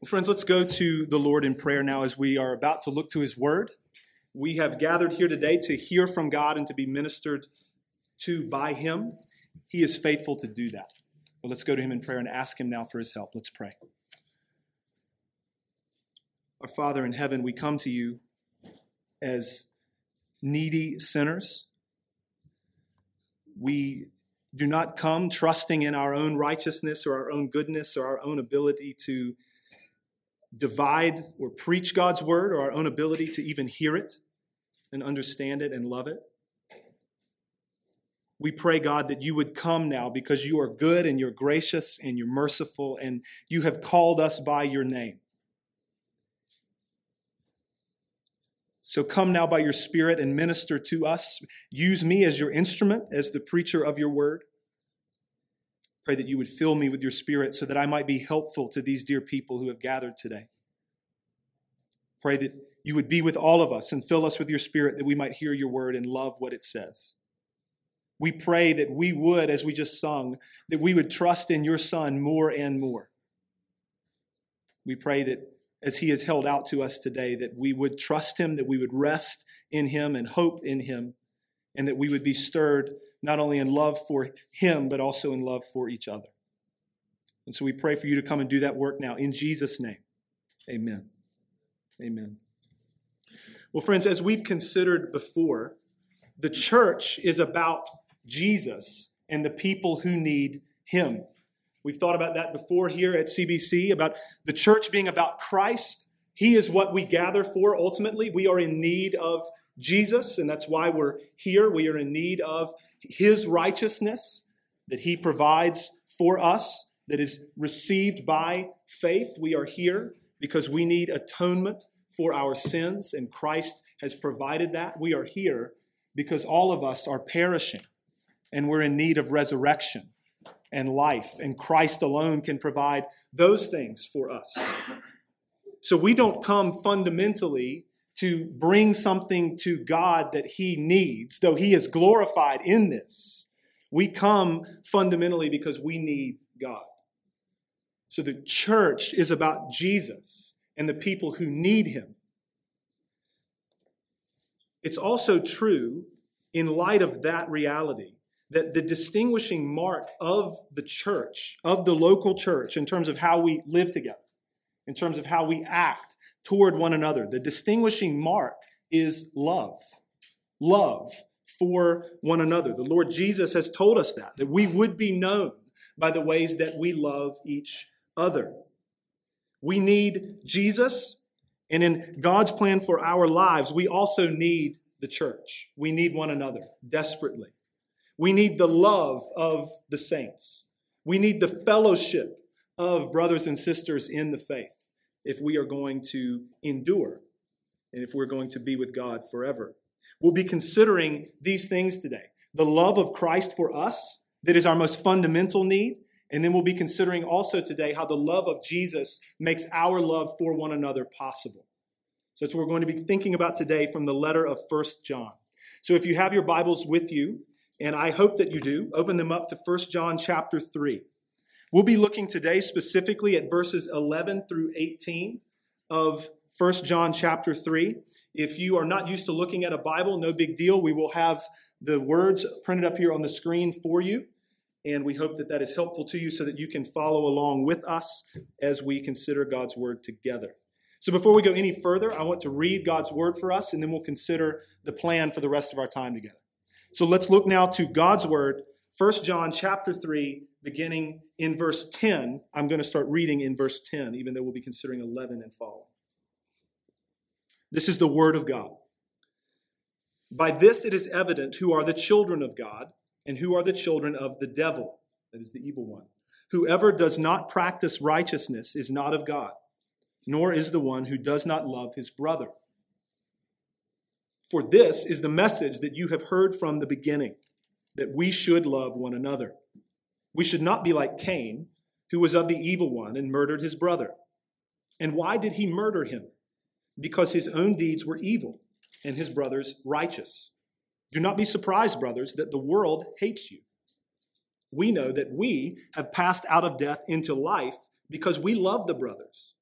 Well, friends, let's go to the Lord in prayer now as we are about to look to his word. We have gathered here today to hear from God and to be ministered to by him. He is faithful to do that. Well, let's go to him in prayer and ask him now for his help. Let's pray. Our Father in heaven, we come to you as needy sinners. We do not come trusting in our own righteousness or our own goodness or our own ability to divide or preach God's word or our own ability to even hear it and understand it and love it. We pray, God, that you would come now because you are good and you're gracious and you're merciful and you have called us by your name. So come now by your Spirit and minister to us. Use me as your instrument, as the preacher of your word. Pray that you would fill me with your Spirit so that I might be helpful to these dear people who have gathered today. Pray that you would be with all of us and fill us with your Spirit that we might hear your word and love what it says. We pray that we would, as we just sung, that we would trust in your Son more and more. We pray that as he has held out to us today, that we would trust him, that we would rest in him and hope in him, and that we would be stirred not only in love for him, but also in love for each other. And so we pray for you to come and do that work now in Jesus' name. Amen. Amen. Well, friends, as we've considered before, the church is about Jesus and the people who need him. We've thought about that before here at CBC, about the church being about Christ. He is what we gather for ultimately. We are in need of Jesus, and that's why we're here. We are in need of His righteousness that He provides for us, that is received by faith. We are here because we need atonement for our sins, and Christ has provided that. We are here because all of us are perishing, and we're in need of resurrection and life, and Christ alone can provide those things for us. So we don't come fundamentally to bring something to God that He needs, though He is glorified in this. We come fundamentally because we need God. So the church is about Jesus and the people who need Him. It's also true, in light of that reality, that the distinguishing mark of the church, of the local church, in terms of how we live together, in terms of how we act toward one another, the distinguishing mark is love. Love for one another. The Lord Jesus has told us that, that we would be known by the ways that we love each other. We need Jesus, and in God's plan for our lives, we also need the church. We need one another desperately. We need the love of the saints. We need the fellowship of brothers and sisters in the faith if we are going to endure and if we're going to be with God forever. We'll be considering these things today the love of Christ for us, that is our most fundamental need. And then we'll be considering also today how the love of Jesus makes our love for one another possible. So that's what we're going to be thinking about today from the letter of First John. So if you have your Bibles with you, and I hope that you do. Open them up to 1 John chapter 3. We'll be looking today specifically at verses 11 through 18 of 1 John chapter 3. If you are not used to looking at a Bible, no big deal. We will have the words printed up here on the screen for you. And we hope that that is helpful to you so that you can follow along with us as we consider God's word together. So before we go any further, I want to read God's word for us, and then we'll consider the plan for the rest of our time together. So let's look now to God's word, 1 John chapter 3, beginning in verse 10. I'm going to start reading in verse 10, even though we'll be considering 11 and following. This is the word of God. By this it is evident who are the children of God and who are the children of the devil, that is the evil one. Whoever does not practice righteousness is not of God, nor is the one who does not love his brother. For this is the message that you have heard from the beginning that we should love one another. We should not be like Cain, who was of the evil one and murdered his brother. And why did he murder him? Because his own deeds were evil and his brother's righteous. Do not be surprised, brothers, that the world hates you. We know that we have passed out of death into life because we love the brothers.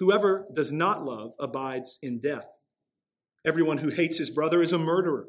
Whoever does not love abides in death. Everyone who hates his brother is a murderer,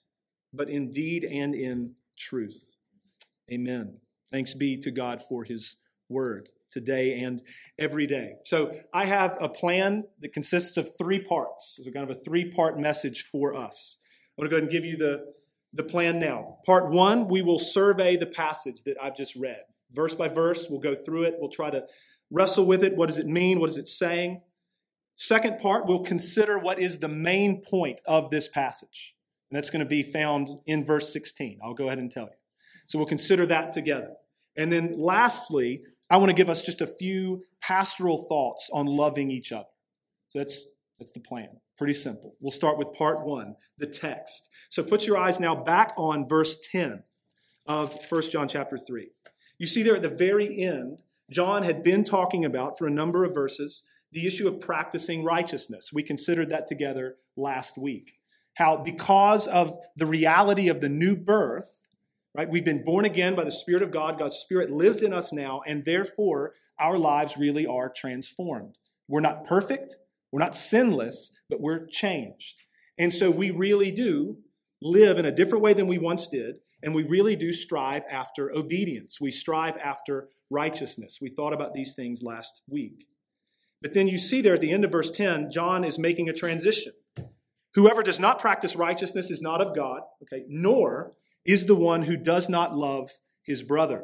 but in deed and in truth. Amen. Thanks be to God for his word today and every day. So I have a plan that consists of three parts. So kind of a three-part message for us. I'm going to go ahead and give you the, the plan now. Part one, we will survey the passage that I've just read. Verse by verse, we'll go through it. We'll try to wrestle with it. What does it mean? What is it saying? Second part, we'll consider what is the main point of this passage. And that's going to be found in verse 16. I'll go ahead and tell you. So we'll consider that together. And then lastly, I want to give us just a few pastoral thoughts on loving each other. So that's, that's the plan. Pretty simple. We'll start with part one, the text. So put your eyes now back on verse 10 of 1 John chapter 3. You see there at the very end, John had been talking about for a number of verses the issue of practicing righteousness. We considered that together last week. How, because of the reality of the new birth, right, we've been born again by the Spirit of God. God's Spirit lives in us now, and therefore our lives really are transformed. We're not perfect, we're not sinless, but we're changed. And so we really do live in a different way than we once did, and we really do strive after obedience. We strive after righteousness. We thought about these things last week. But then you see there at the end of verse 10, John is making a transition. Whoever does not practice righteousness is not of God, okay, nor is the one who does not love his brother.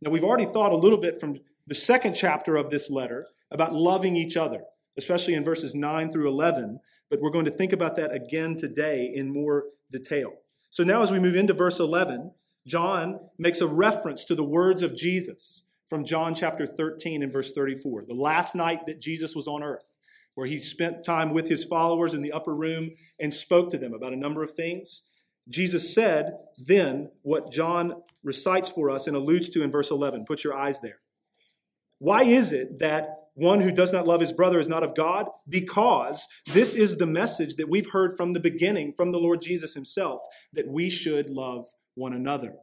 Now, we've already thought a little bit from the second chapter of this letter about loving each other, especially in verses 9 through 11, but we're going to think about that again today in more detail. So now, as we move into verse 11, John makes a reference to the words of Jesus from John chapter 13 and verse 34, the last night that Jesus was on earth, where he spent time with his followers in the upper room and spoke to them about a number of things. Jesus said then what John recites for us and alludes to in verse 11. Put your eyes there. Why is it that one who does not love his brother is not of God? Because this is the message that we've heard from the beginning from the Lord Jesus himself that we should love one another.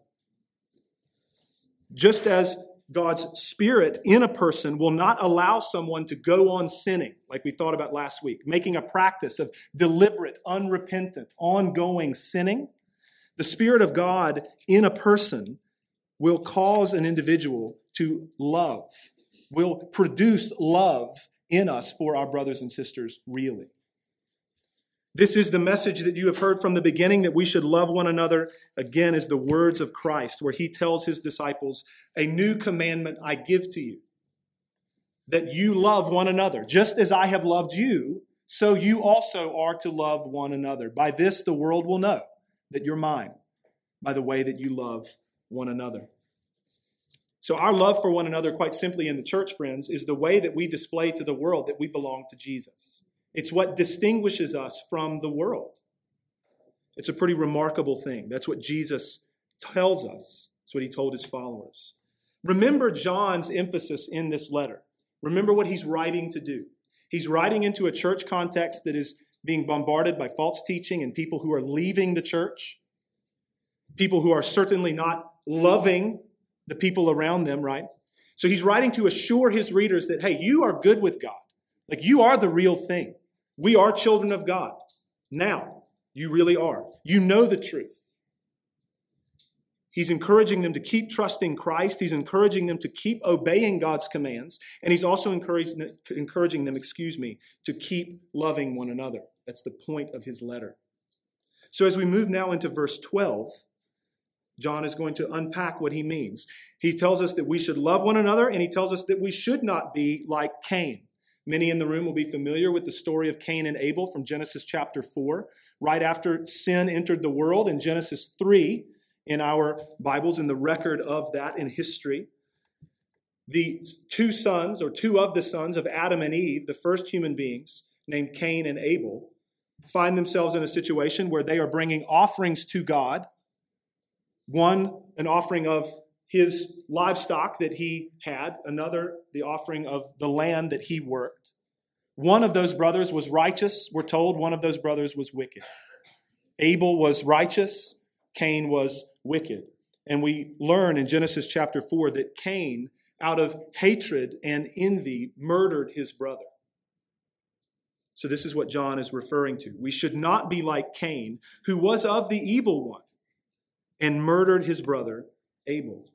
Just as God's Spirit in a person will not allow someone to go on sinning, like we thought about last week, making a practice of deliberate, unrepentant, ongoing sinning. The Spirit of God in a person will cause an individual to love, will produce love in us for our brothers and sisters, really. This is the message that you have heard from the beginning that we should love one another. Again, is the words of Christ, where he tells his disciples, A new commandment I give to you, that you love one another. Just as I have loved you, so you also are to love one another. By this, the world will know that you're mine, by the way that you love one another. So, our love for one another, quite simply in the church, friends, is the way that we display to the world that we belong to Jesus. It's what distinguishes us from the world. It's a pretty remarkable thing. That's what Jesus tells us. That's what he told his followers. Remember John's emphasis in this letter. Remember what he's writing to do. He's writing into a church context that is being bombarded by false teaching and people who are leaving the church, people who are certainly not loving the people around them, right? So he's writing to assure his readers that, hey, you are good with God. Like you are the real thing. We are children of God. Now, you really are. You know the truth. He's encouraging them to keep trusting Christ. He's encouraging them to keep obeying God's commands. And he's also encouraging them, encouraging them, excuse me, to keep loving one another. That's the point of his letter. So as we move now into verse 12, John is going to unpack what he means. He tells us that we should love one another, and he tells us that we should not be like Cain. Many in the room will be familiar with the story of Cain and Abel from Genesis chapter 4. Right after sin entered the world in Genesis 3, in our Bibles, in the record of that in history, the two sons, or two of the sons of Adam and Eve, the first human beings, named Cain and Abel, find themselves in a situation where they are bringing offerings to God. One, an offering of his livestock that he had, another, the offering of the land that he worked. One of those brothers was righteous, we're told, one of those brothers was wicked. Abel was righteous, Cain was wicked. And we learn in Genesis chapter 4 that Cain, out of hatred and envy, murdered his brother. So, this is what John is referring to. We should not be like Cain, who was of the evil one and murdered his brother Abel.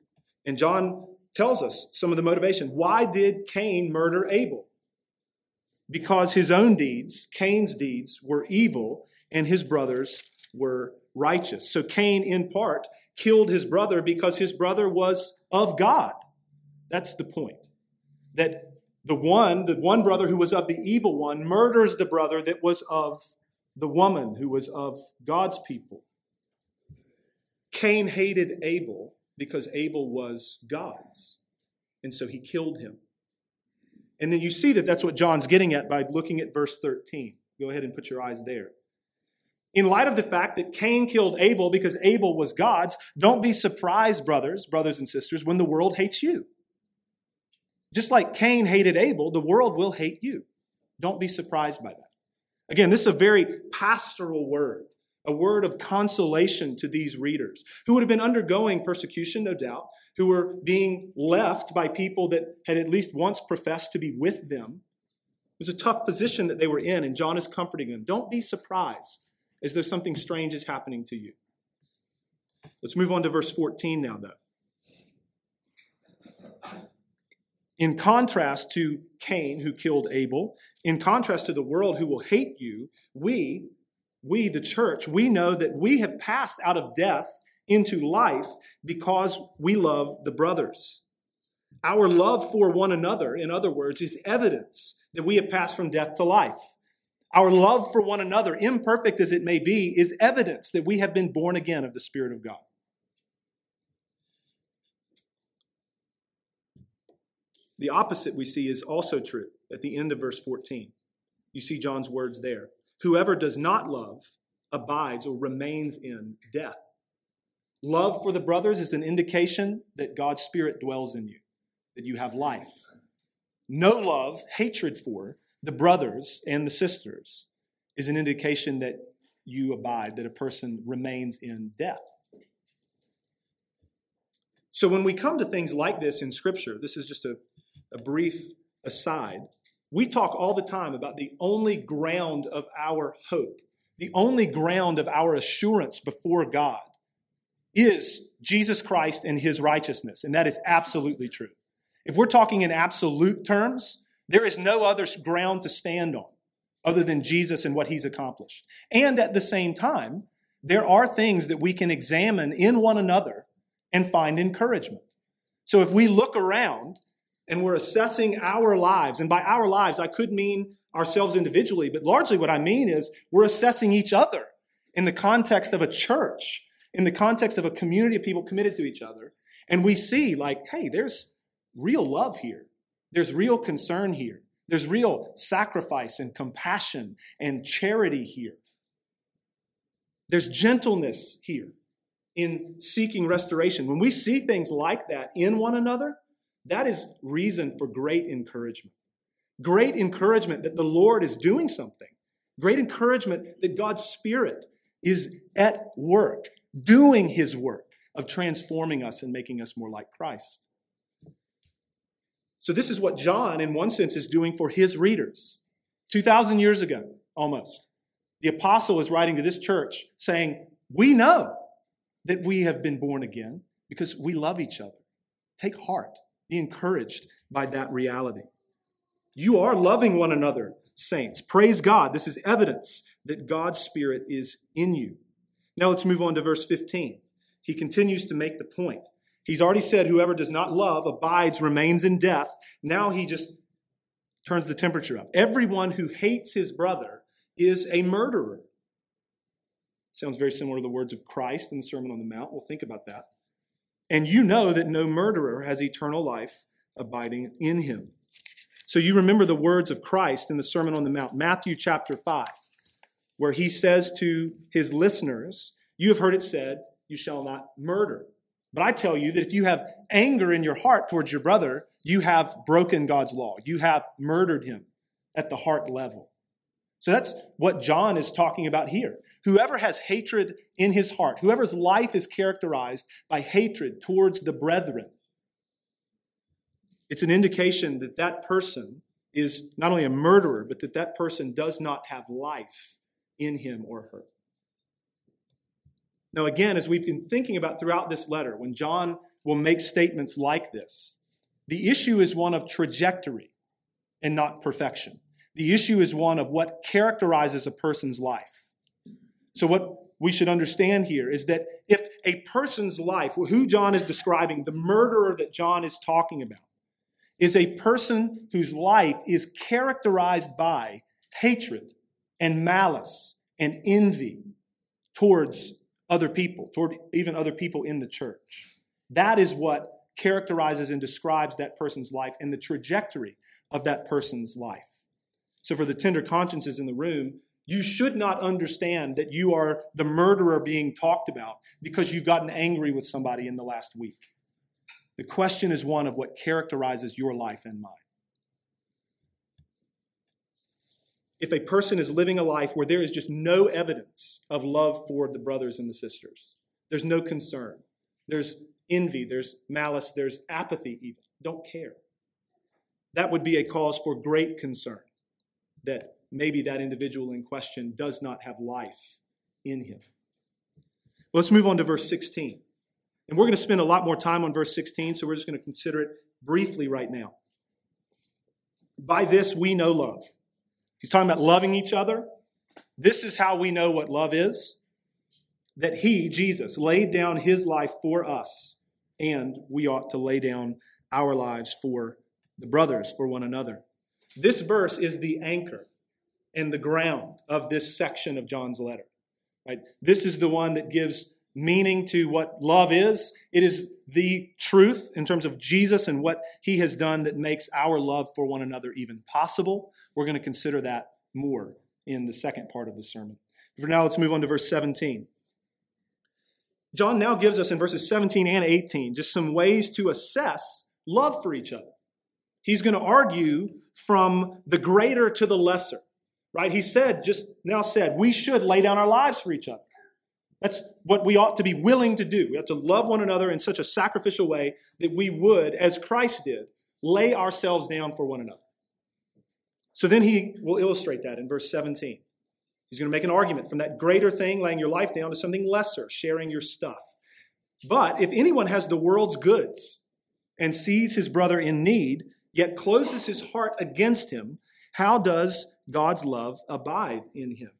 And John tells us some of the motivation. Why did Cain murder Abel? Because his own deeds, Cain's deeds, were evil and his brothers were righteous. So Cain, in part, killed his brother because his brother was of God. That's the point. That the one, the one brother who was of the evil one, murders the brother that was of the woman who was of God's people. Cain hated Abel because Abel was God's. And so he killed him. And then you see that that's what John's getting at by looking at verse 13. Go ahead and put your eyes there. In light of the fact that Cain killed Abel because Abel was God's, don't be surprised, brothers, brothers and sisters, when the world hates you. Just like Cain hated Abel, the world will hate you. Don't be surprised by that. Again, this is a very pastoral word, a word of consolation to these readers who would have been undergoing persecution, no doubt, who were being left by people that had at least once professed to be with them. It was a tough position that they were in, and John is comforting them. Don't be surprised as though something strange is happening to you. Let's move on to verse 14 now, though. In contrast to Cain, who killed Abel, in contrast to the world who will hate you, we, we, the church, we know that we have passed out of death into life because we love the brothers. Our love for one another, in other words, is evidence that we have passed from death to life. Our love for one another, imperfect as it may be, is evidence that we have been born again of the Spirit of God. The opposite we see is also true at the end of verse 14. You see John's words there. Whoever does not love abides or remains in death. Love for the brothers is an indication that God's Spirit dwells in you, that you have life. No love, hatred for, the brothers and the sisters is an indication that you abide, that a person remains in death. So when we come to things like this in Scripture, this is just a, a brief aside. We talk all the time about the only ground of our hope, the only ground of our assurance before God is Jesus Christ and his righteousness. And that is absolutely true. If we're talking in absolute terms, there is no other ground to stand on other than Jesus and what he's accomplished. And at the same time, there are things that we can examine in one another and find encouragement. So if we look around and we're assessing our lives, and by our lives, I could mean ourselves individually, but largely what I mean is we're assessing each other in the context of a church, in the context of a community of people committed to each other. And we see, like, hey, there's real love here. There's real concern here. There's real sacrifice and compassion and charity here. There's gentleness here in seeking restoration. When we see things like that in one another, that is reason for great encouragement. Great encouragement that the Lord is doing something. Great encouragement that God's Spirit is at work, doing His work of transforming us and making us more like Christ. So, this is what John, in one sense, is doing for his readers. 2,000 years ago, almost, the apostle is writing to this church saying, We know that we have been born again because we love each other. Take heart, be encouraged by that reality. You are loving one another, saints. Praise God. This is evidence that God's Spirit is in you. Now let's move on to verse 15. He continues to make the point He's already said, whoever does not love abides, remains in death. Now he just turns the temperature up. Everyone who hates his brother is a murderer. Sounds very similar to the words of Christ in the Sermon on the Mount. We'll think about that. And you know that no murderer has eternal life abiding in him. So you remember the words of Christ in the Sermon on the Mount, Matthew chapter 5, where he says to his listeners, You have heard it said, You shall not murder. But I tell you that if you have anger in your heart towards your brother, you have broken God's law. You have murdered him at the heart level. So that's what John is talking about here. Whoever has hatred in his heart, whoever's life is characterized by hatred towards the brethren, it's an indication that that person is not only a murderer, but that that person does not have life in him or her. Now, again, as we've been thinking about throughout this letter, when John will make statements like this, the issue is one of trajectory and not perfection. The issue is one of what characterizes a person's life. So, what we should understand here is that if a person's life, who John is describing, the murderer that John is talking about, is a person whose life is characterized by hatred and malice and envy towards other people, toward even other people in the church. That is what characterizes and describes that person's life and the trajectory of that person's life. So, for the tender consciences in the room, you should not understand that you are the murderer being talked about because you've gotten angry with somebody in the last week. The question is one of what characterizes your life and mine. if a person is living a life where there is just no evidence of love for the brothers and the sisters, there's no concern, there's envy, there's malice, there's apathy, even, don't care. That would be a cause for great concern that maybe that individual in question does not have life in him. Let's move on to verse 16. And we're going to spend a lot more time on verse 16, so we're just going to consider it briefly right now. By this we know love He's talking about loving each other. This is how we know what love is that He, Jesus, laid down His life for us, and we ought to lay down our lives for the brothers, for one another. This verse is the anchor and the ground of this section of John's letter. Right? This is the one that gives meaning to what love is. It is the truth in terms of Jesus and what he has done that makes our love for one another even possible. We're going to consider that more in the second part of the sermon. For now, let's move on to verse 17. John now gives us in verses 17 and 18 just some ways to assess love for each other. He's going to argue from the greater to the lesser, right? He said, just now said, we should lay down our lives for each other. That's what we ought to be willing to do. We have to love one another in such a sacrificial way that we would, as Christ did, lay ourselves down for one another. So then he will illustrate that in verse 17. He's going to make an argument from that greater thing, laying your life down, to something lesser, sharing your stuff. But if anyone has the world's goods and sees his brother in need, yet closes his heart against him, how does God's love abide in him?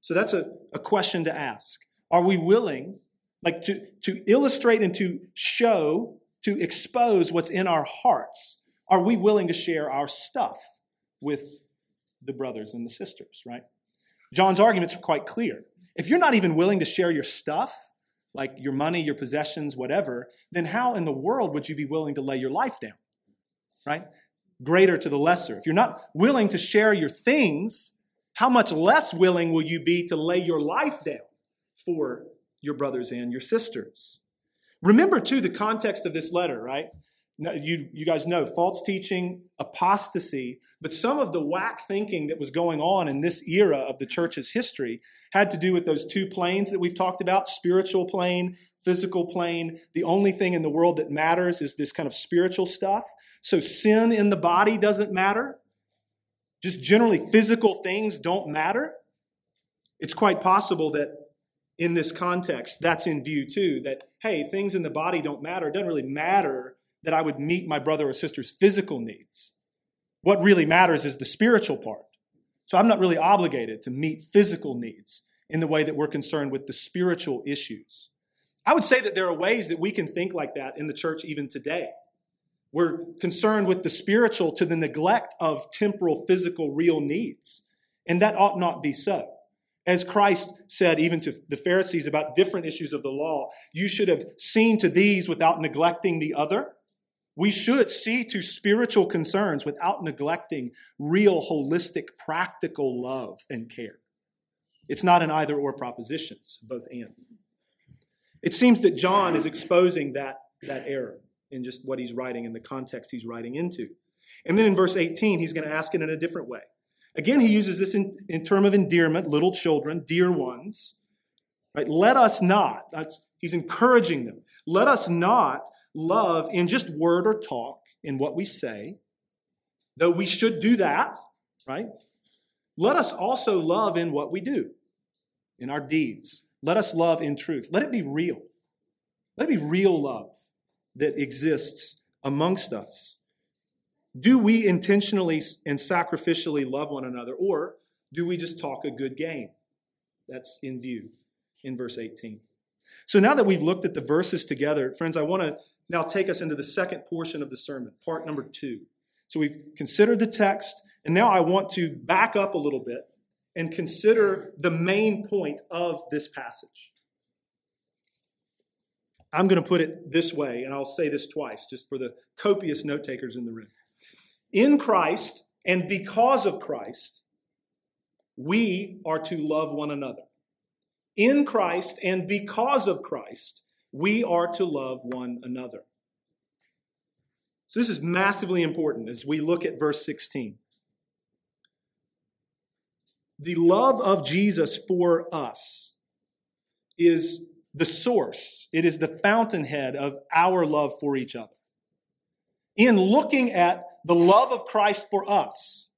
So that's a, a question to ask. Are we willing, like to, to illustrate and to show, to expose what's in our hearts? Are we willing to share our stuff with the brothers and the sisters, right? John's arguments are quite clear. If you're not even willing to share your stuff, like your money, your possessions, whatever, then how in the world would you be willing to lay your life down? Right? Greater to the lesser. If you're not willing to share your things, how much less willing will you be to lay your life down? for your brothers and your sisters. Remember, too, the context of this letter, right? You, you guys know false teaching, apostasy, but some of the whack thinking that was going on in this era of the church's history had to do with those two planes that we've talked about spiritual plane, physical plane. The only thing in the world that matters is this kind of spiritual stuff. So sin in the body doesn't matter. Just generally, physical things don't matter. It's quite possible that in this context, that's in view too. That, hey, things in the body don't matter. It doesn't really matter that I would meet my brother or sister's physical needs. What really matters is the spiritual part. So I'm not really obligated to meet physical needs in the way that we're concerned with the spiritual issues. I would say that there are ways that we can think like that in the church even today. We're concerned with the spiritual to the neglect of temporal, physical, real needs. And that ought not be so. As Christ said, even to the Pharisees about different issues of the law, you should have seen to these without neglecting the other. We should see to spiritual concerns without neglecting real, holistic, practical love and care. It's not an either or proposition, both and. It seems that John is exposing that, that error in just what he's writing in the context he's writing into. And then in verse 18, he's going to ask it in a different way. Again, he uses this in, in term of endearment, little children, dear ones. Right? Let us not, that's, he's encouraging them, let us not love in just word or talk in what we say, though we should do that, right? Let us also love in what we do, in our deeds. Let us love in truth. Let it be real. Let it be real love that exists amongst us. Do we intentionally and sacrificially love one another, or do we just talk a good game? That's in view in verse 18. So now that we've looked at the verses together, friends, I want to now take us into the second portion of the sermon, part number two. So we've considered the text, and now I want to back up a little bit and consider the main point of this passage. I'm going to put it this way, and I'll say this twice just for the copious note takers in the room. In Christ and because of Christ, we are to love one another. In Christ and because of Christ, we are to love one another. So, this is massively important as we look at verse 16. The love of Jesus for us is the source, it is the fountainhead of our love for each other. In looking at the love of Christ for us,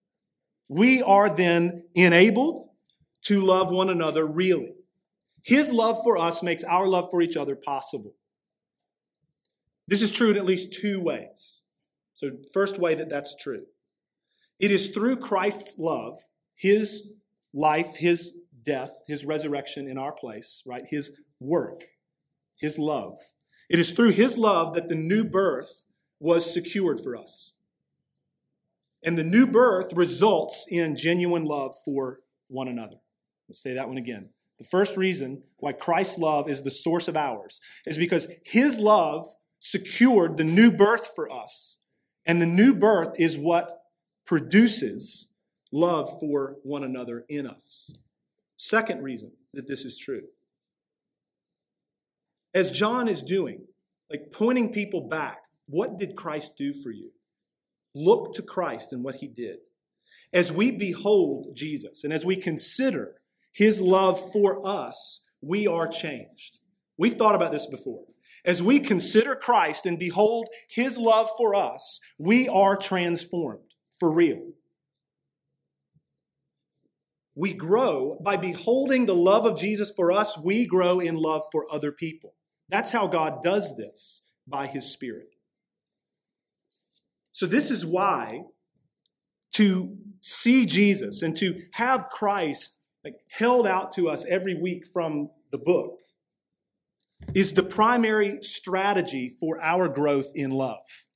we are then enabled to love one another really. His love for us makes our love for each other possible. This is true in at least two ways. So, first way that that's true it is through Christ's love, his life, his death, his resurrection in our place, right? His work, his love. It is through his love that the new birth was secured for us. And the new birth results in genuine love for one another. Let's say that one again. The first reason why Christ's love is the source of ours is because his love secured the new birth for us. And the new birth is what produces love for one another in us. Second reason that this is true. As John is doing, like pointing people back, what did Christ do for you? Look to Christ and what he did. As we behold Jesus and as we consider his love for us, we are changed. We've thought about this before. As we consider Christ and behold his love for us, we are transformed for real. We grow by beholding the love of Jesus for us, we grow in love for other people. That's how God does this by his Spirit. So, this is why to see Jesus and to have Christ like held out to us every week from the book is the primary strategy for our growth in love.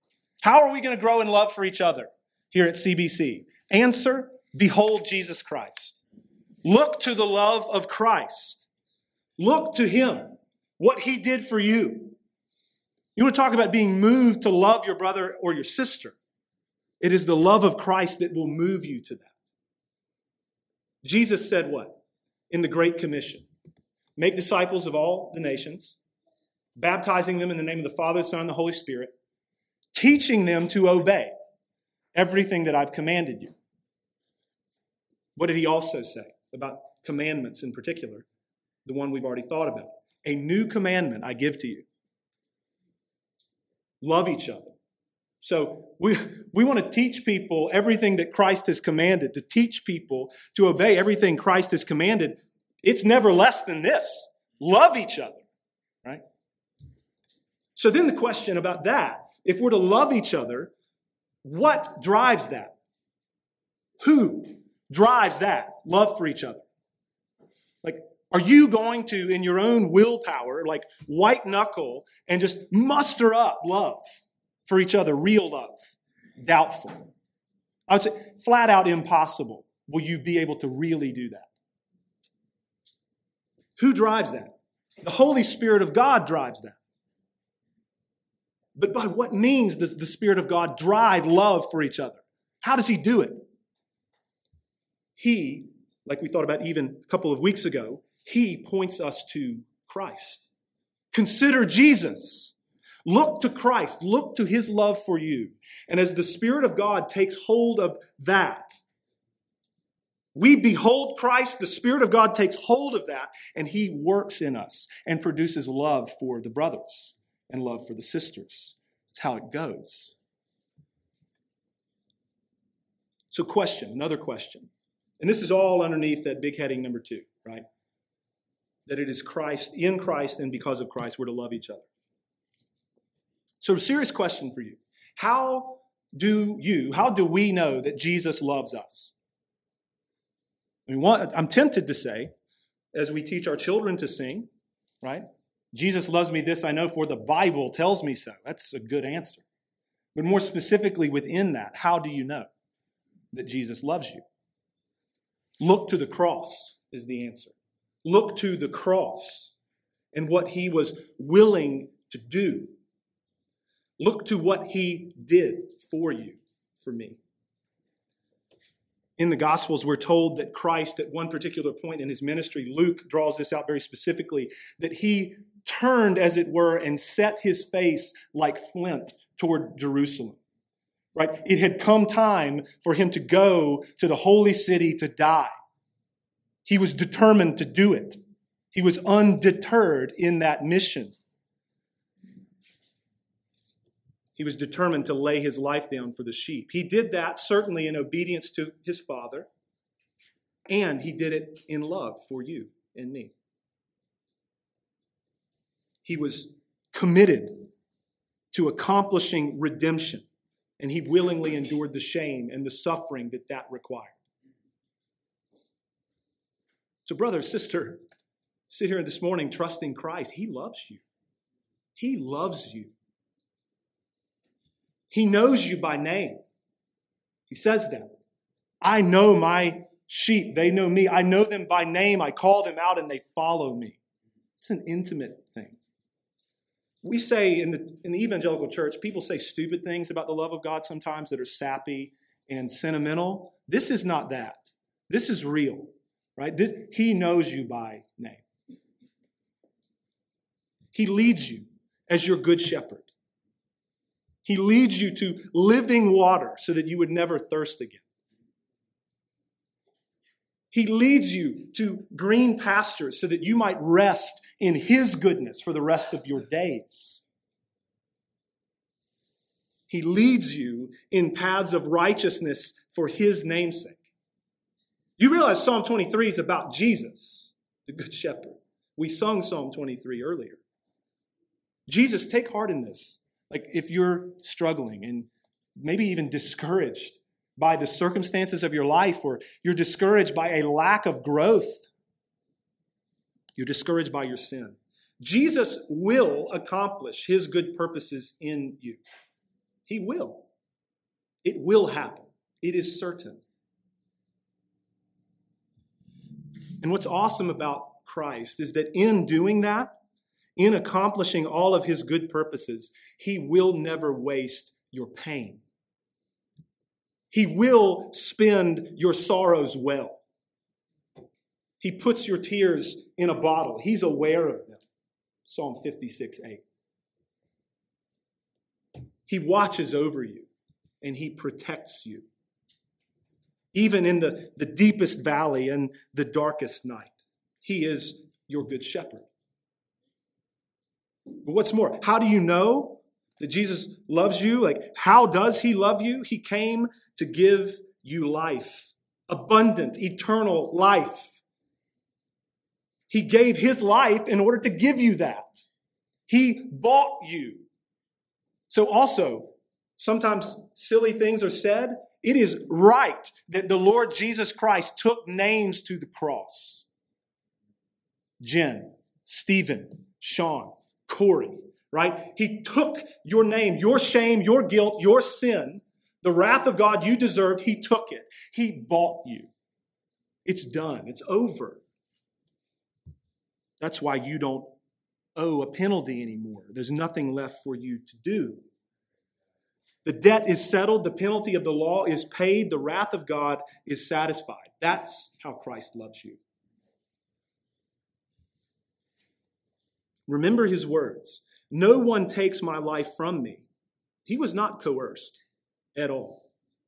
How are we going to grow in love for each other here at CBC? Answer Behold Jesus Christ. Look to the love of Christ. Look to Him, what He did for you. You want to talk about being moved to love your brother or your sister? It is the love of Christ that will move you to that. Jesus said what? In the Great Commission Make disciples of all the nations, baptizing them in the name of the Father, the Son, and the Holy Spirit, teaching them to obey everything that I've commanded you. What did he also say about commandments in particular? The one we've already thought about. A new commandment I give to you love each other. So we, we want to teach people everything that Christ has commanded, to teach people to obey everything Christ has commanded. It's never less than this. Love each other, right? So then the question about that, if we're to love each other, what drives that? Who drives that love for each other? Like, are you going to, in your own willpower, like white knuckle and just muster up love? For each other, real love, doubtful. I would say flat out impossible. Will you be able to really do that? Who drives that? The Holy Spirit of God drives that. But by what means does the Spirit of God drive love for each other? How does He do it? He, like we thought about even a couple of weeks ago, He points us to Christ. Consider Jesus. Look to Christ. Look to His love for you. And as the Spirit of God takes hold of that, we behold Christ, the Spirit of God takes hold of that, and He works in us and produces love for the brothers and love for the sisters. That's how it goes. So, question, another question. And this is all underneath that big heading number two, right? That it is Christ, in Christ, and because of Christ, we're to love each other. So, serious question for you. How do you, how do we know that Jesus loves us? I mean, I'm tempted to say, as we teach our children to sing, right? Jesus loves me, this I know, for the Bible tells me so. That's a good answer. But more specifically within that, how do you know that Jesus loves you? Look to the cross is the answer. Look to the cross and what he was willing to do. Look to what he did for you, for me. In the Gospels, we're told that Christ, at one particular point in his ministry, Luke draws this out very specifically, that he turned, as it were, and set his face like flint toward Jerusalem. Right? It had come time for him to go to the holy city to die. He was determined to do it. He was undeterred in that mission. He was determined to lay his life down for the sheep. He did that certainly in obedience to his Father, and he did it in love for you and me. He was committed to accomplishing redemption, and he willingly endured the shame and the suffering that that required. So, brother, sister, sit here this morning trusting Christ. He loves you. He loves you. He knows you by name. He says that. I know my sheep. They know me. I know them by name. I call them out and they follow me. It's an intimate thing. We say in the, in the evangelical church, people say stupid things about the love of God sometimes that are sappy and sentimental. This is not that. This is real right? This, he knows you by name. He leads you as your good shepherd. He leads you to living water so that you would never thirst again. He leads you to green pastures so that you might rest in His goodness for the rest of your days. He leads you in paths of righteousness for His namesake. You realize Psalm 23 is about Jesus, the Good Shepherd. We sung Psalm 23 earlier. Jesus, take heart in this. Like if you're struggling and maybe even discouraged by the circumstances of your life, or you're discouraged by a lack of growth, you're discouraged by your sin. Jesus will accomplish his good purposes in you. He will. It will happen. It is certain. And what's awesome about Christ is that in doing that, in accomplishing all of his good purposes, he will never waste your pain. He will spend your sorrows well. He puts your tears in a bottle. He's aware of them. Psalm 56 8. He watches over you and he protects you even in the, the deepest valley and the darkest night. He is your good shepherd. But what's more, how do you know that Jesus loves you? Like, how does he love you? He came to give you life, abundant, eternal life. He gave his life in order to give you that. He bought you. So, also, sometimes silly things are said, it is right that the Lord Jesus Christ took names to the cross. Jen, Stephen, Sean, Corey, right? He took your name, your shame, your guilt, your sin, the wrath of God you deserved. He took it. He bought you. It's done. It's over. That's why you don't owe a penalty anymore. There's nothing left for you to do. The debt is settled, the penalty of the law is paid, the wrath of God is satisfied. That's how Christ loves you. Remember his words No one takes my life from me. He was not coerced at all.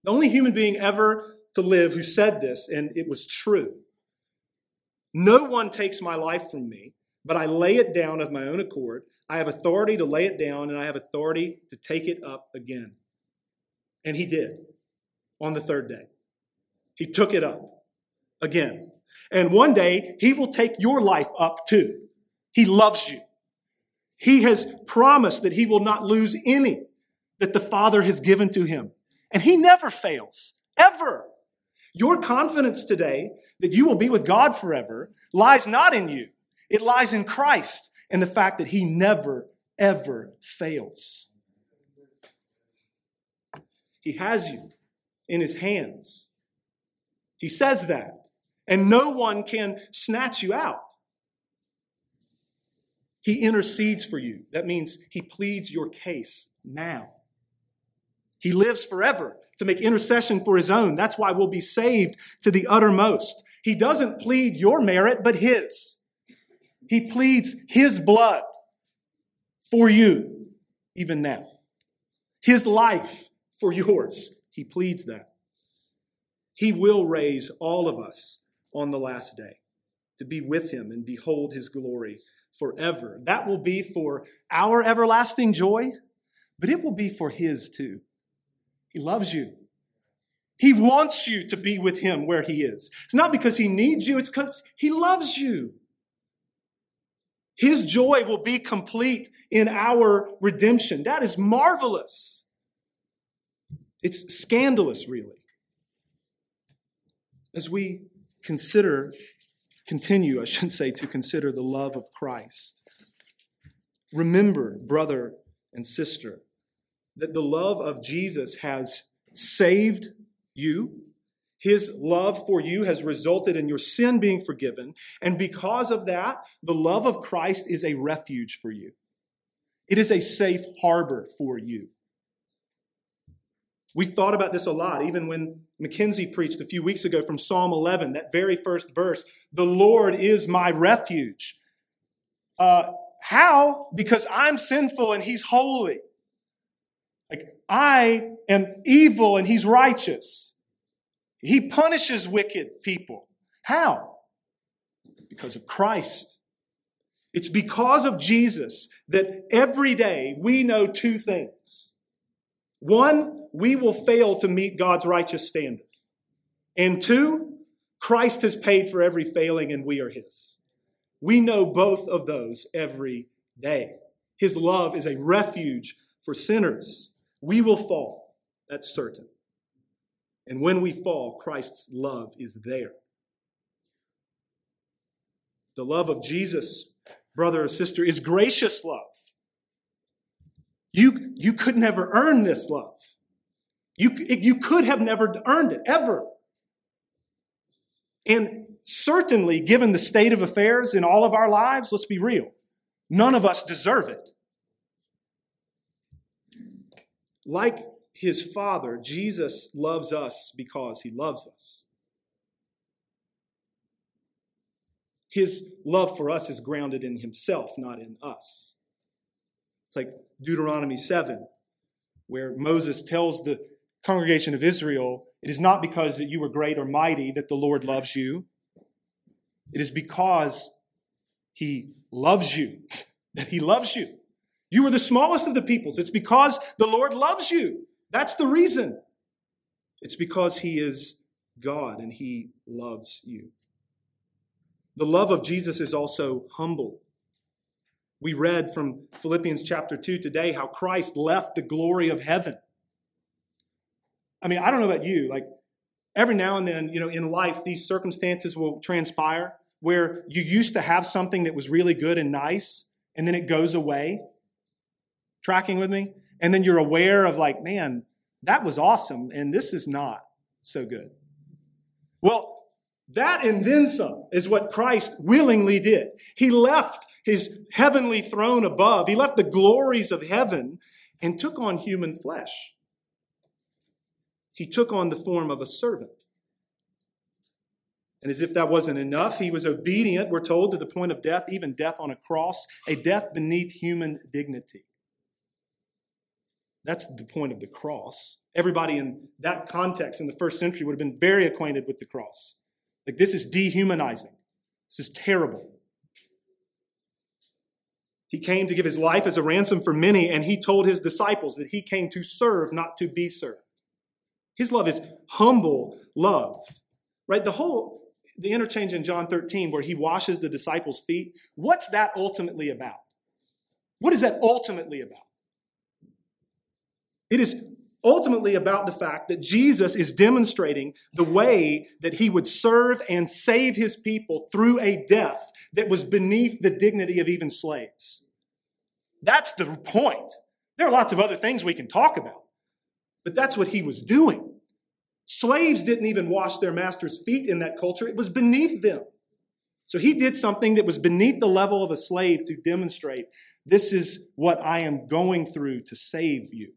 The only human being ever to live who said this, and it was true. No one takes my life from me, but I lay it down of my own accord. I have authority to lay it down, and I have authority to take it up again. And he did on the third day. He took it up again. And one day, he will take your life up too. He loves you. He has promised that he will not lose any that the Father has given to him. And he never fails, ever. Your confidence today that you will be with God forever lies not in you. It lies in Christ and the fact that he never, ever fails. He has you in his hands. He says that. And no one can snatch you out. He intercedes for you. That means he pleads your case now. He lives forever to make intercession for his own. That's why we'll be saved to the uttermost. He doesn't plead your merit, but his. He pleads his blood for you, even now. His life for yours. He pleads that. He will raise all of us on the last day to be with him and behold his glory forever. That will be for our everlasting joy, but it will be for his too. He loves you. He wants you to be with him where he is. It's not because he needs you, it's because he loves you. His joy will be complete in our redemption. That is marvelous. It's scandalous, really. As we consider, continue, I should say, to consider the love of Christ, remember, brother and sister, that the love of Jesus has saved you. His love for you has resulted in your sin being forgiven. And because of that, the love of Christ is a refuge for you. It is a safe harbor for you. We thought about this a lot, even when Mackenzie preached a few weeks ago from Psalm 11, that very first verse The Lord is my refuge. Uh, how? Because I'm sinful and He's holy. Like, I am evil and he's righteous. He punishes wicked people. How? Because of Christ. It's because of Jesus that every day we know two things. One, we will fail to meet God's righteous standard. And two, Christ has paid for every failing and we are his. We know both of those every day. His love is a refuge for sinners. We will fall, that's certain. And when we fall, Christ's love is there. The love of Jesus, brother or sister, is gracious love. You, you could never earn this love. You, you could have never earned it, ever. And certainly, given the state of affairs in all of our lives, let's be real, none of us deserve it. Like his Father, Jesus loves us because he loves us. His love for us is grounded in himself, not in us. It's like Deuteronomy 7, where Moses tells the congregation of Israel, It is not because that you were great or mighty that the Lord loves you. It is because he loves you, that he loves you. You are the smallest of the peoples. It's because the Lord loves you. That's the reason. It's because He is God and He loves you. The love of Jesus is also humble. We read from Philippians chapter 2 today how Christ left the glory of heaven. I mean, I don't know about you, like every now and then, you know, in life, these circumstances will transpire where you used to have something that was really good and nice, and then it goes away. Tracking with me? And then you're aware of, like, man, that was awesome, and this is not so good. Well, That and then some is what Christ willingly did. He left his heavenly throne above, he left the glories of heaven and took on human flesh. He took on the form of a servant. And as if that wasn't enough, he was obedient, we're told, to the point of death, even death on a cross, a death beneath human dignity. That's the point of the cross. Everybody in that context in the first century would have been very acquainted with the cross. Like, this is dehumanizing. This is terrible. He came to give his life as a ransom for many, and he told his disciples that he came to serve, not to be served. His love is humble love, right? The whole the interchange in John 13 where he washes the disciples' feet, what's that ultimately about? What is that ultimately about? It is ultimately about the fact that Jesus is demonstrating the way that he would serve and save his people through a death that was beneath the dignity of even slaves. That's the point. There are lots of other things we can talk about, but that's what he was doing. Slaves didn't even wash their master's feet in that culture, it was beneath them. So he did something that was beneath the level of a slave to demonstrate this is what I am going through to save you.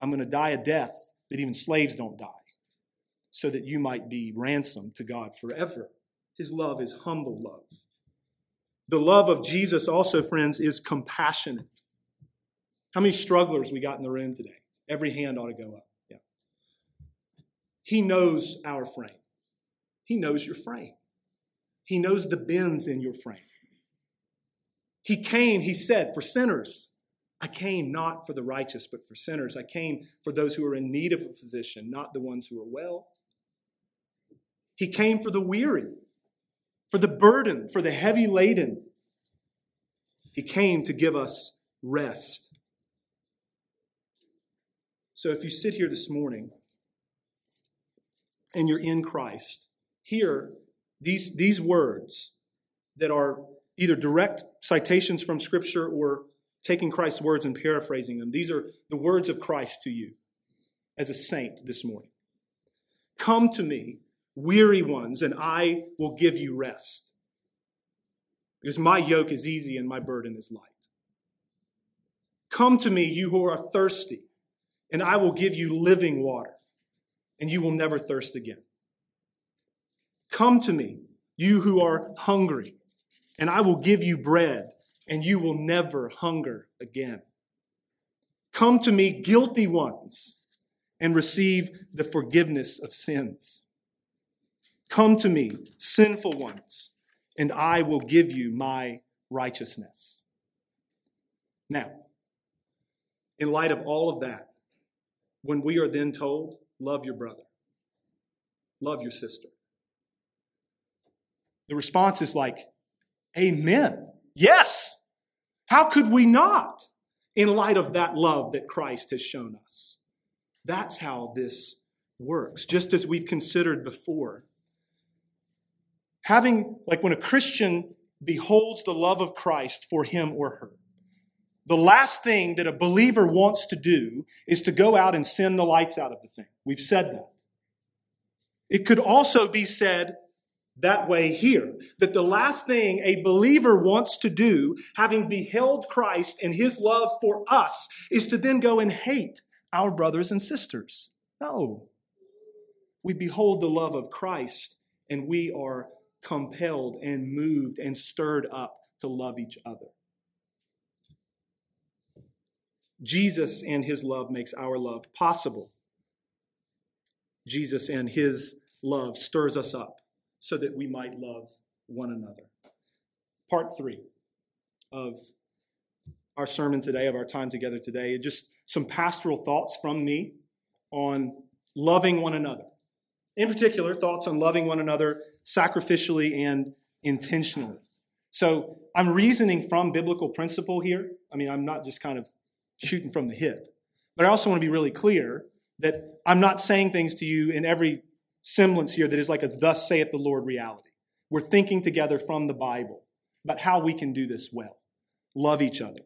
I'm going to die a death that even slaves don't die, so that you might be ransomed to God forever. His love is humble love. The love of Jesus, also, friends, is compassionate. How many strugglers we got in the room today? Every hand ought to go up. He knows our frame. He knows your frame. He knows the bends in your frame. He came, he said, for sinners. I came not for the righteous, but for sinners. I came for those who are in need of a physician, not the ones who are well. He came for the weary, for the burden, for the heavy laden. He came to give us rest. So if you sit here this morning and you're in Christ, Here, these, these words that are either direct citations from Scripture or taking Christ's words and paraphrasing them. These are the words of Christ to you as a saint this morning. Come to me, weary ones, and I will give you rest. Because my yoke is easy and my burden is light. Come to me, you who are thirsty, and I will give you living water and you will never thirst again. Come to me, you who are hungry, and I will give you bread, and you will never hunger again. Come to me, guilty ones, and receive the forgiveness of sins. Come to me, sinful ones, and I will give you my righteousness. Now, in light of all of that, when we are then told Love your brother. Love your sister. The response is like, Amen. Yes. How could we not in light of that love that Christ has shown us? That's how this works, just as we've considered before. Having, like when a Christian beholds the love of Christ for him or her, the last thing that a believer wants to do is to go out and send the lights out of the thing. We've said that. It could also be said that way here that the last thing a believer wants to do, having beheld Christ and his love for us, is to then go and hate our brothers and sisters. No. We behold the love of Christ and we are compelled and moved and stirred up to love each other. Jesus and his love makes our love possible. Jesus and his love stirs us up so that we might love one another. Part three of our sermon today, of our time together today, just some pastoral thoughts from me on loving one another. In particular, thoughts on loving one another sacrificially and intentionally. So I'm reasoning from biblical principle here. I mean, I'm not just kind of shooting from the hip. But I also want to be really clear that I'm not saying things to you in every semblance here that is like a thus saith the Lord reality. We're thinking together from the Bible about how we can do this well. Love each other.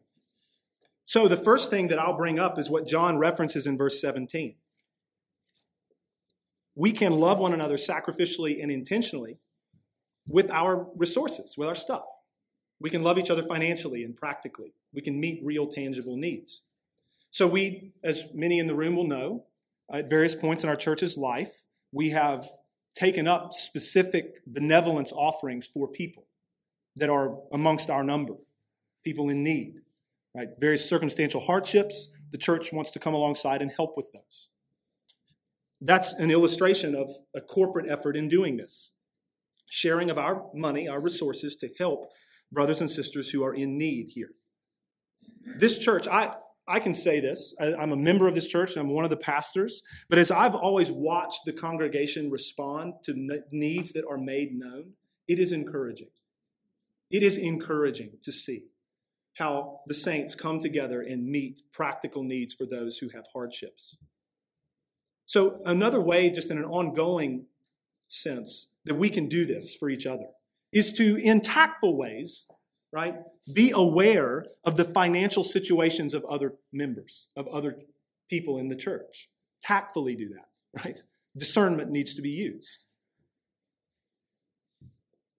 So the first thing that I'll bring up is what John references in verse 17. we can love one another sacrificially and intentionally with our resources, with our stuff. We can love each other financially and practically. We can meet real, tangible needs. So, we, as many in the room will know, at various points in our church's life, we have taken up specific benevolence offerings for people that are amongst our number, people in need, right? Various circumstantial hardships, the church wants to come alongside and help with those. That's an illustration of a corporate effort in doing this. Sharing of our money, our resources to help brothers and sisters who are in need here. This church, I, I can say this. I, am a member of this church, I'm one of the pastors. But as I've always watched the congregation respond to needs that are made known, it is encouraging. It is encouraging to see how the saints come together and meet practical needs for those who have hardships. So, another way, just in an ongoing sense, that we can do this for each other is to, in tactful ways, right, be aware of the financial situations of other members, of other people in the church. Tactfully do that, right? Discernment needs to be used.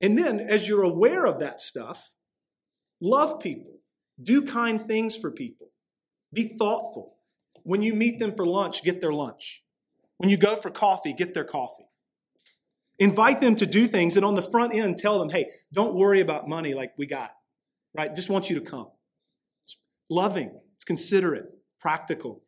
And then, as you're aware of that stuff, love people, do kind things for people, be thoughtful. When you meet them for lunch, get their lunch. When you go for coffee, get their coffee. Invite them to do things, and on the front end, tell them, hey, don't worry about money like we got, right? Just want you to come. It's loving, it's considerate, practical.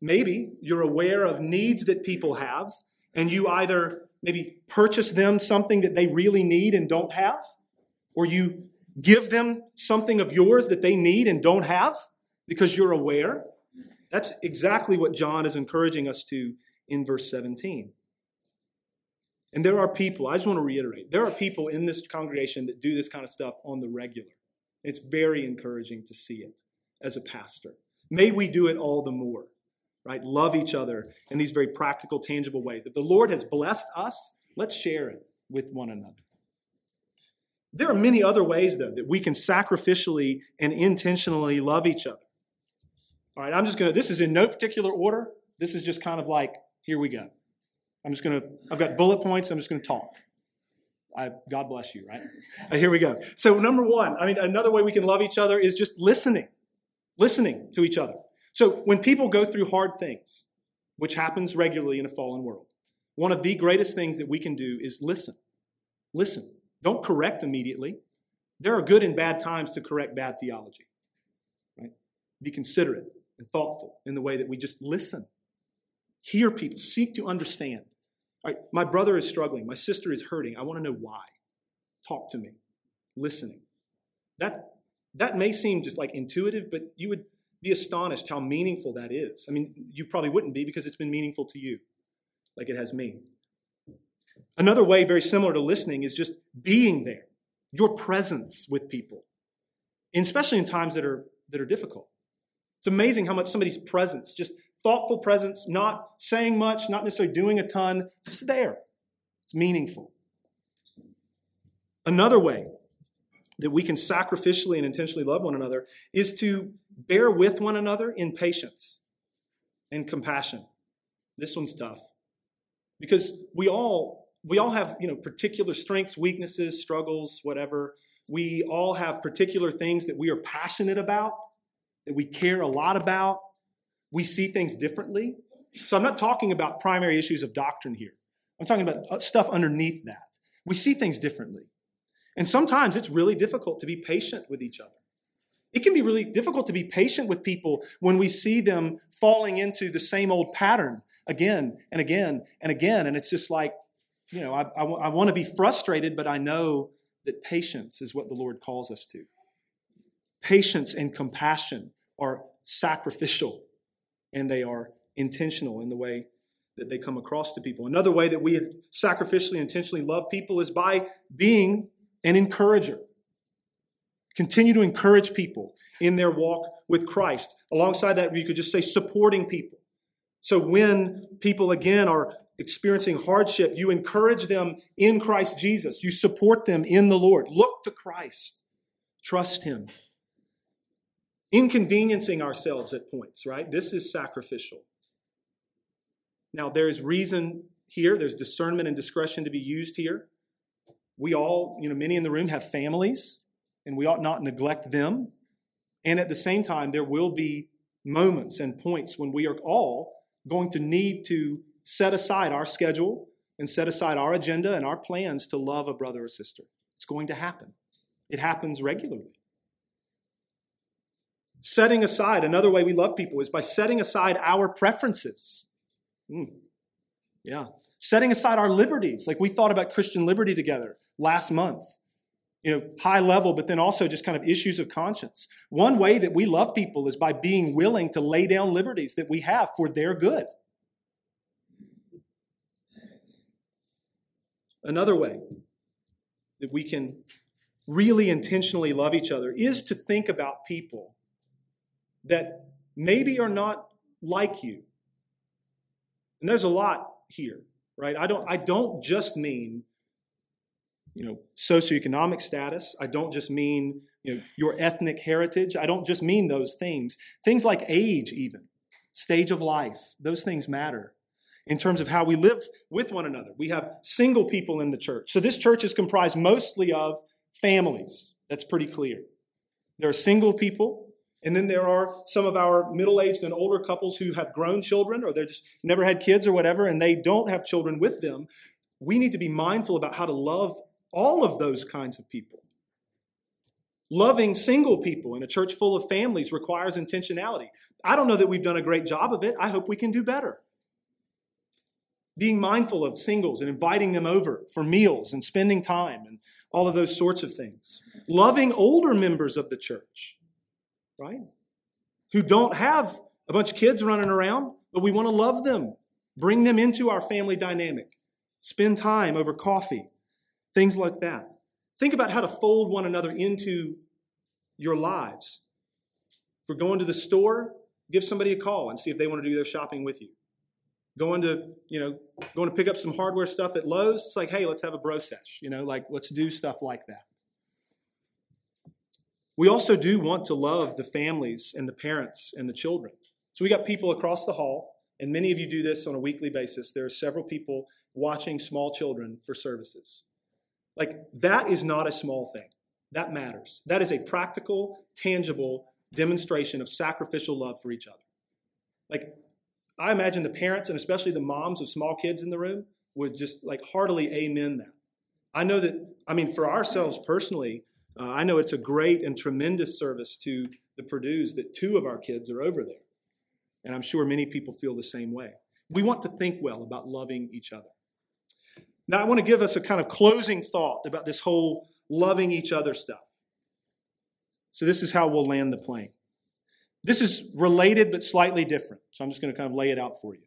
Maybe you're aware of needs that people have, and you either maybe purchase them something that they really need and don't have, or you give them something of yours that they need and don't have because you're aware. That's exactly what John is encouraging us to in verse 17. And there are people, I just want to reiterate, there are people in this congregation that do this kind of stuff on the regular. It's very encouraging to see it as a pastor. May we do it all the more, right? Love each other in these very practical, tangible ways. If the Lord has blessed us, let's share it with one another. There are many other ways, though, that we can sacrificially and intentionally love each other. All right, I'm just going to, this is in no particular order. This is just kind of like, here we go. I'm just going to, I've got bullet points. I'm just going to talk. I, God bless you, right? Uh, here we go. So, number one, I mean, another way we can love each other is just listening, listening to each other. So, when people go through hard things, which happens regularly in a fallen world, one of the greatest things that we can do is listen. Listen. Don't correct immediately. There are good and bad times to correct bad theology. Right? Be considerate and thoughtful in the way that we just listen. Hear people, seek to understand. My brother is struggling, my sister is hurting. I want to know why. Talk to me. Listening. That that may seem just like intuitive, but you would be astonished how meaningful that is. I mean, you probably wouldn't be because it's been meaningful to you, like it has me. Another way, very similar to listening, is just being there, your presence with people, especially in times that are, that are difficult. It's amazing how much somebody's presence, just thoughtful presence, not saying much, not necessarily doing a ton, just there. It's meaningful. Another way that we can sacrificially and intentionally love one another is to bear with one another in patience and compassion. This one's tough because we all we all have you know particular strengths weaknesses struggles whatever we all have particular things that we are passionate about that we care a lot about we see things differently. So i'm not talking about primary issues of doctrine here. I'm talking about uh, stuff underneath that. We see things differently. And sometimes it's really difficult to be patient with each other. It can be really difficult to be patient with people when we see them falling into the same old pattern again and again and again. And it's just like you know, I, I, I want to be frustrated, but I know that patience is what the Lord calls us to. Patience and compassion are sacrificial and they are intentional in the way that they come across to people. Another way that we sacrificially and intentionally love people is by being an encourager. Continue to encourage people in their walk with Christ. Alongside that, you could just say supporting people. So when people again are experiencing hardship, you encourage them in Christ Jesus. You support them in the Lord. Look to Christ. Trust Him. Inconveniencing ourselves at points, right? This is sacrificial. Now, there is reason here, there's discernment and discretion to be used here. We all, you know, many in the room have families, and we ought not neglect them. And at the same time, there will be moments and points when we are all going to need to set aside our schedule and set aside our agenda and our plans to love a brother or sister. It's going to happen, it happens regularly. Setting aside, another way we love people is by setting aside our preferences. Mm. Yeah. Setting aside our liberties. Like we thought about Christian liberty together last month. You know, high level, but then also just kind of issues of conscience. One way that we love people is by being willing to lay down liberties that we have for their good. Another way that we can really intentionally love each other is to think about people that maybe are not like you. And there's a lot here, right? I don't I don't just mean you know socioeconomic status. I don't just mean you know your ethnic heritage. I don't just mean those things. Things like age even, stage of life, those things matter in terms of how we live with one another. We have single people in the church. So this church is comprised mostly of families. That's pretty clear. There are single people and then there are some of our middle aged and older couples who have grown children or they just never had kids or whatever, and they don't have children with them. We need to be mindful about how to love all of those kinds of people. Loving single people in a church full of families requires intentionality. I don't know that we've done a great job of it. I hope we can do better. Being mindful of singles and inviting them over for meals and spending time and all of those sorts of things. Loving older members of the church right? Who don't have a bunch of kids running around, but we want to love them, bring them into our family dynamic, spend time over coffee, things like that. Think about how to fold one another into your lives. If we're going to the store, give somebody a call and see if they want to do their shopping with you. Going to, you know, going to pick up some hardware stuff at Lowe's, it's like, hey, let's have a bro sesh, you know, like let's do stuff like that. We also do want to love the families and the parents and the children. So we got people across the hall, and many of you do this on a weekly basis. There are several people watching small children for services. Like, that is not a small thing. That matters. That is a practical, tangible demonstration of sacrificial love for each other. Like, I imagine the parents and especially the moms of small kids in the room would just like heartily amen that. I know that, I mean, for ourselves personally, uh, I know it's a great and tremendous service to the Purdue's that two of our kids are over there. And I'm sure many people feel the same way. We want to think well about loving each other. Now, I want to give us a kind of closing thought about this whole loving each other stuff. So, this is how we'll land the plane. This is related but slightly different. So, I'm just going to kind of lay it out for you.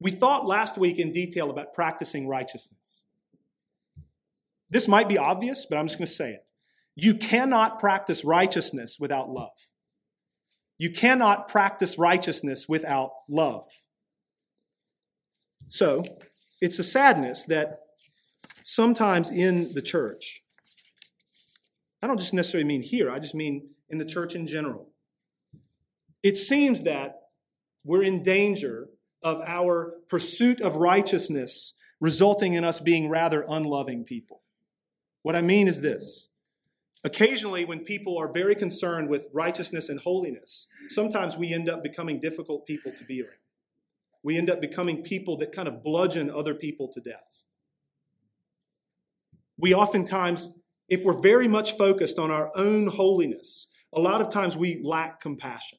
We thought last week in detail about practicing righteousness. This might be obvious, but I'm just going to say it. You cannot practice righteousness without love. You cannot practice righteousness without love. So, it's a sadness that sometimes in the church, I don't just necessarily mean here, I just mean in the church in general, it seems that we're in danger of our pursuit of righteousness resulting in us being rather unloving people. What I mean is this Occasionally, when people are very concerned with righteousness and holiness, sometimes we end up becoming difficult people to be around. We end up becoming people that kind of bludgeon other people to death. We oftentimes, if we're very much focused on our own holiness, a lot of times we lack compassion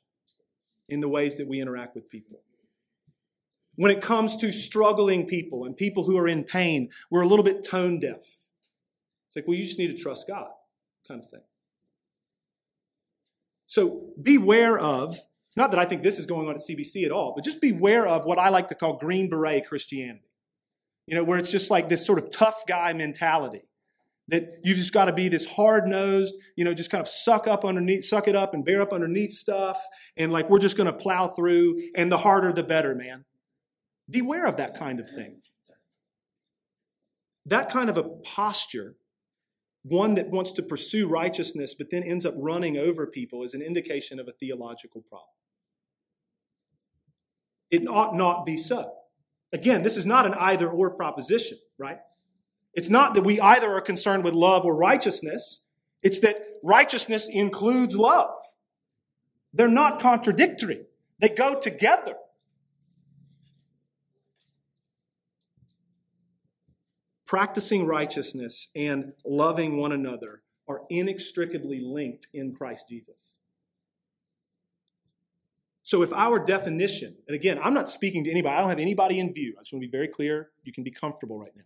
in the ways that we interact with people. When it comes to struggling people and people who are in pain, we're a little bit tone deaf. It's like, well, you just need to trust God kind of thing. So beware of, it's not that I think this is going on at CBC at all, but just beware of what I like to call green beret Christianity. You know, where it's just like this sort of tough guy mentality that you've just got to be this hard nosed, you know, just kind of suck up underneath, suck it up and bear up underneath stuff. And like, we're just going to plow through and the harder the better, man. Beware of that kind of thing. That kind of a posture one that wants to pursue righteousness but then ends up running over people is an indication of a theological problem. It ought not be so. Again, this is not an either or proposition, right? It's not that we either are concerned with love or righteousness, it's that righteousness includes love. They're not contradictory, they go together. Practicing righteousness and loving one another are inextricably linked in Christ Jesus. So, if our definition, and again, I'm not speaking to anybody, I don't have anybody in view. I just want to be very clear. You can be comfortable right now.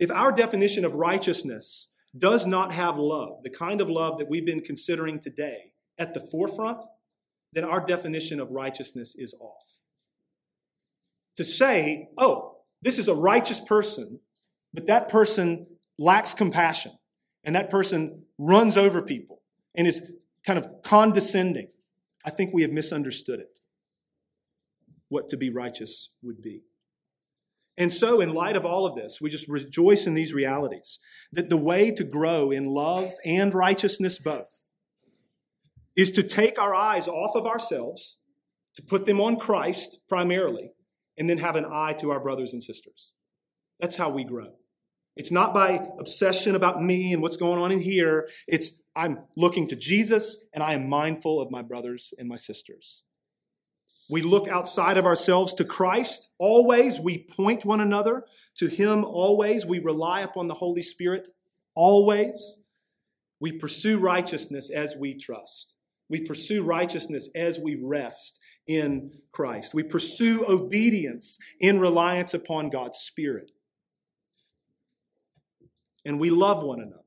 If our definition of righteousness does not have love, the kind of love that we've been considering today, at the forefront, then our definition of righteousness is off. To say, oh, this is a righteous person, but that person lacks compassion, and that person runs over people and is kind of condescending, I think we have misunderstood it. What to be righteous would be. And so, in light of all of this, we just rejoice in these realities that the way to grow in love and righteousness both is to take our eyes off of ourselves, to put them on Christ primarily, and then have an eye to our brothers and sisters. That's how we grow. It's not by obsession about me and what's going on in here. It's I'm looking to Jesus and I am mindful of my brothers and my sisters. We look outside of ourselves to Christ always. We point one another to Him always. We rely upon the Holy Spirit always. We pursue righteousness as we trust. We pursue righteousness as we rest in Christ. We pursue obedience in reliance upon God's Spirit. And we love one another.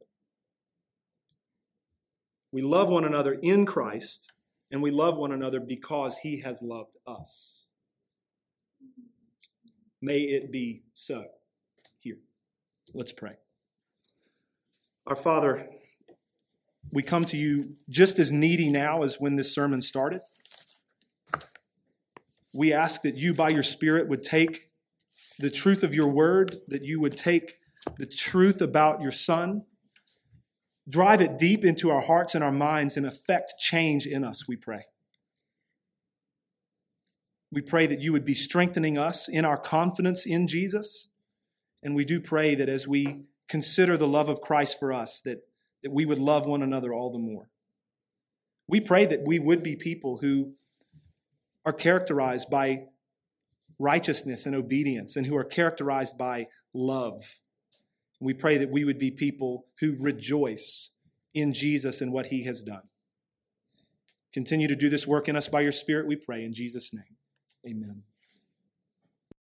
We love one another in Christ and we love one another because he has loved us. May it be so here. Let's pray. Our Father, we come to you just as needy now as when this sermon started. We ask that you, by your Spirit, would take the truth of your word, that you would take the truth about your Son, Drive it deep into our hearts and our minds and affect change in us, we pray. We pray that you would be strengthening us in our confidence in Jesus. And we do pray that as we consider the love of Christ for us, that, that we would love one another all the more. We pray that we would be people who are characterized by righteousness and obedience and who are characterized by love we pray that we would be people who rejoice in Jesus and what he has done. Continue to do this work in us by your Spirit, we pray in Jesus' name. Amen.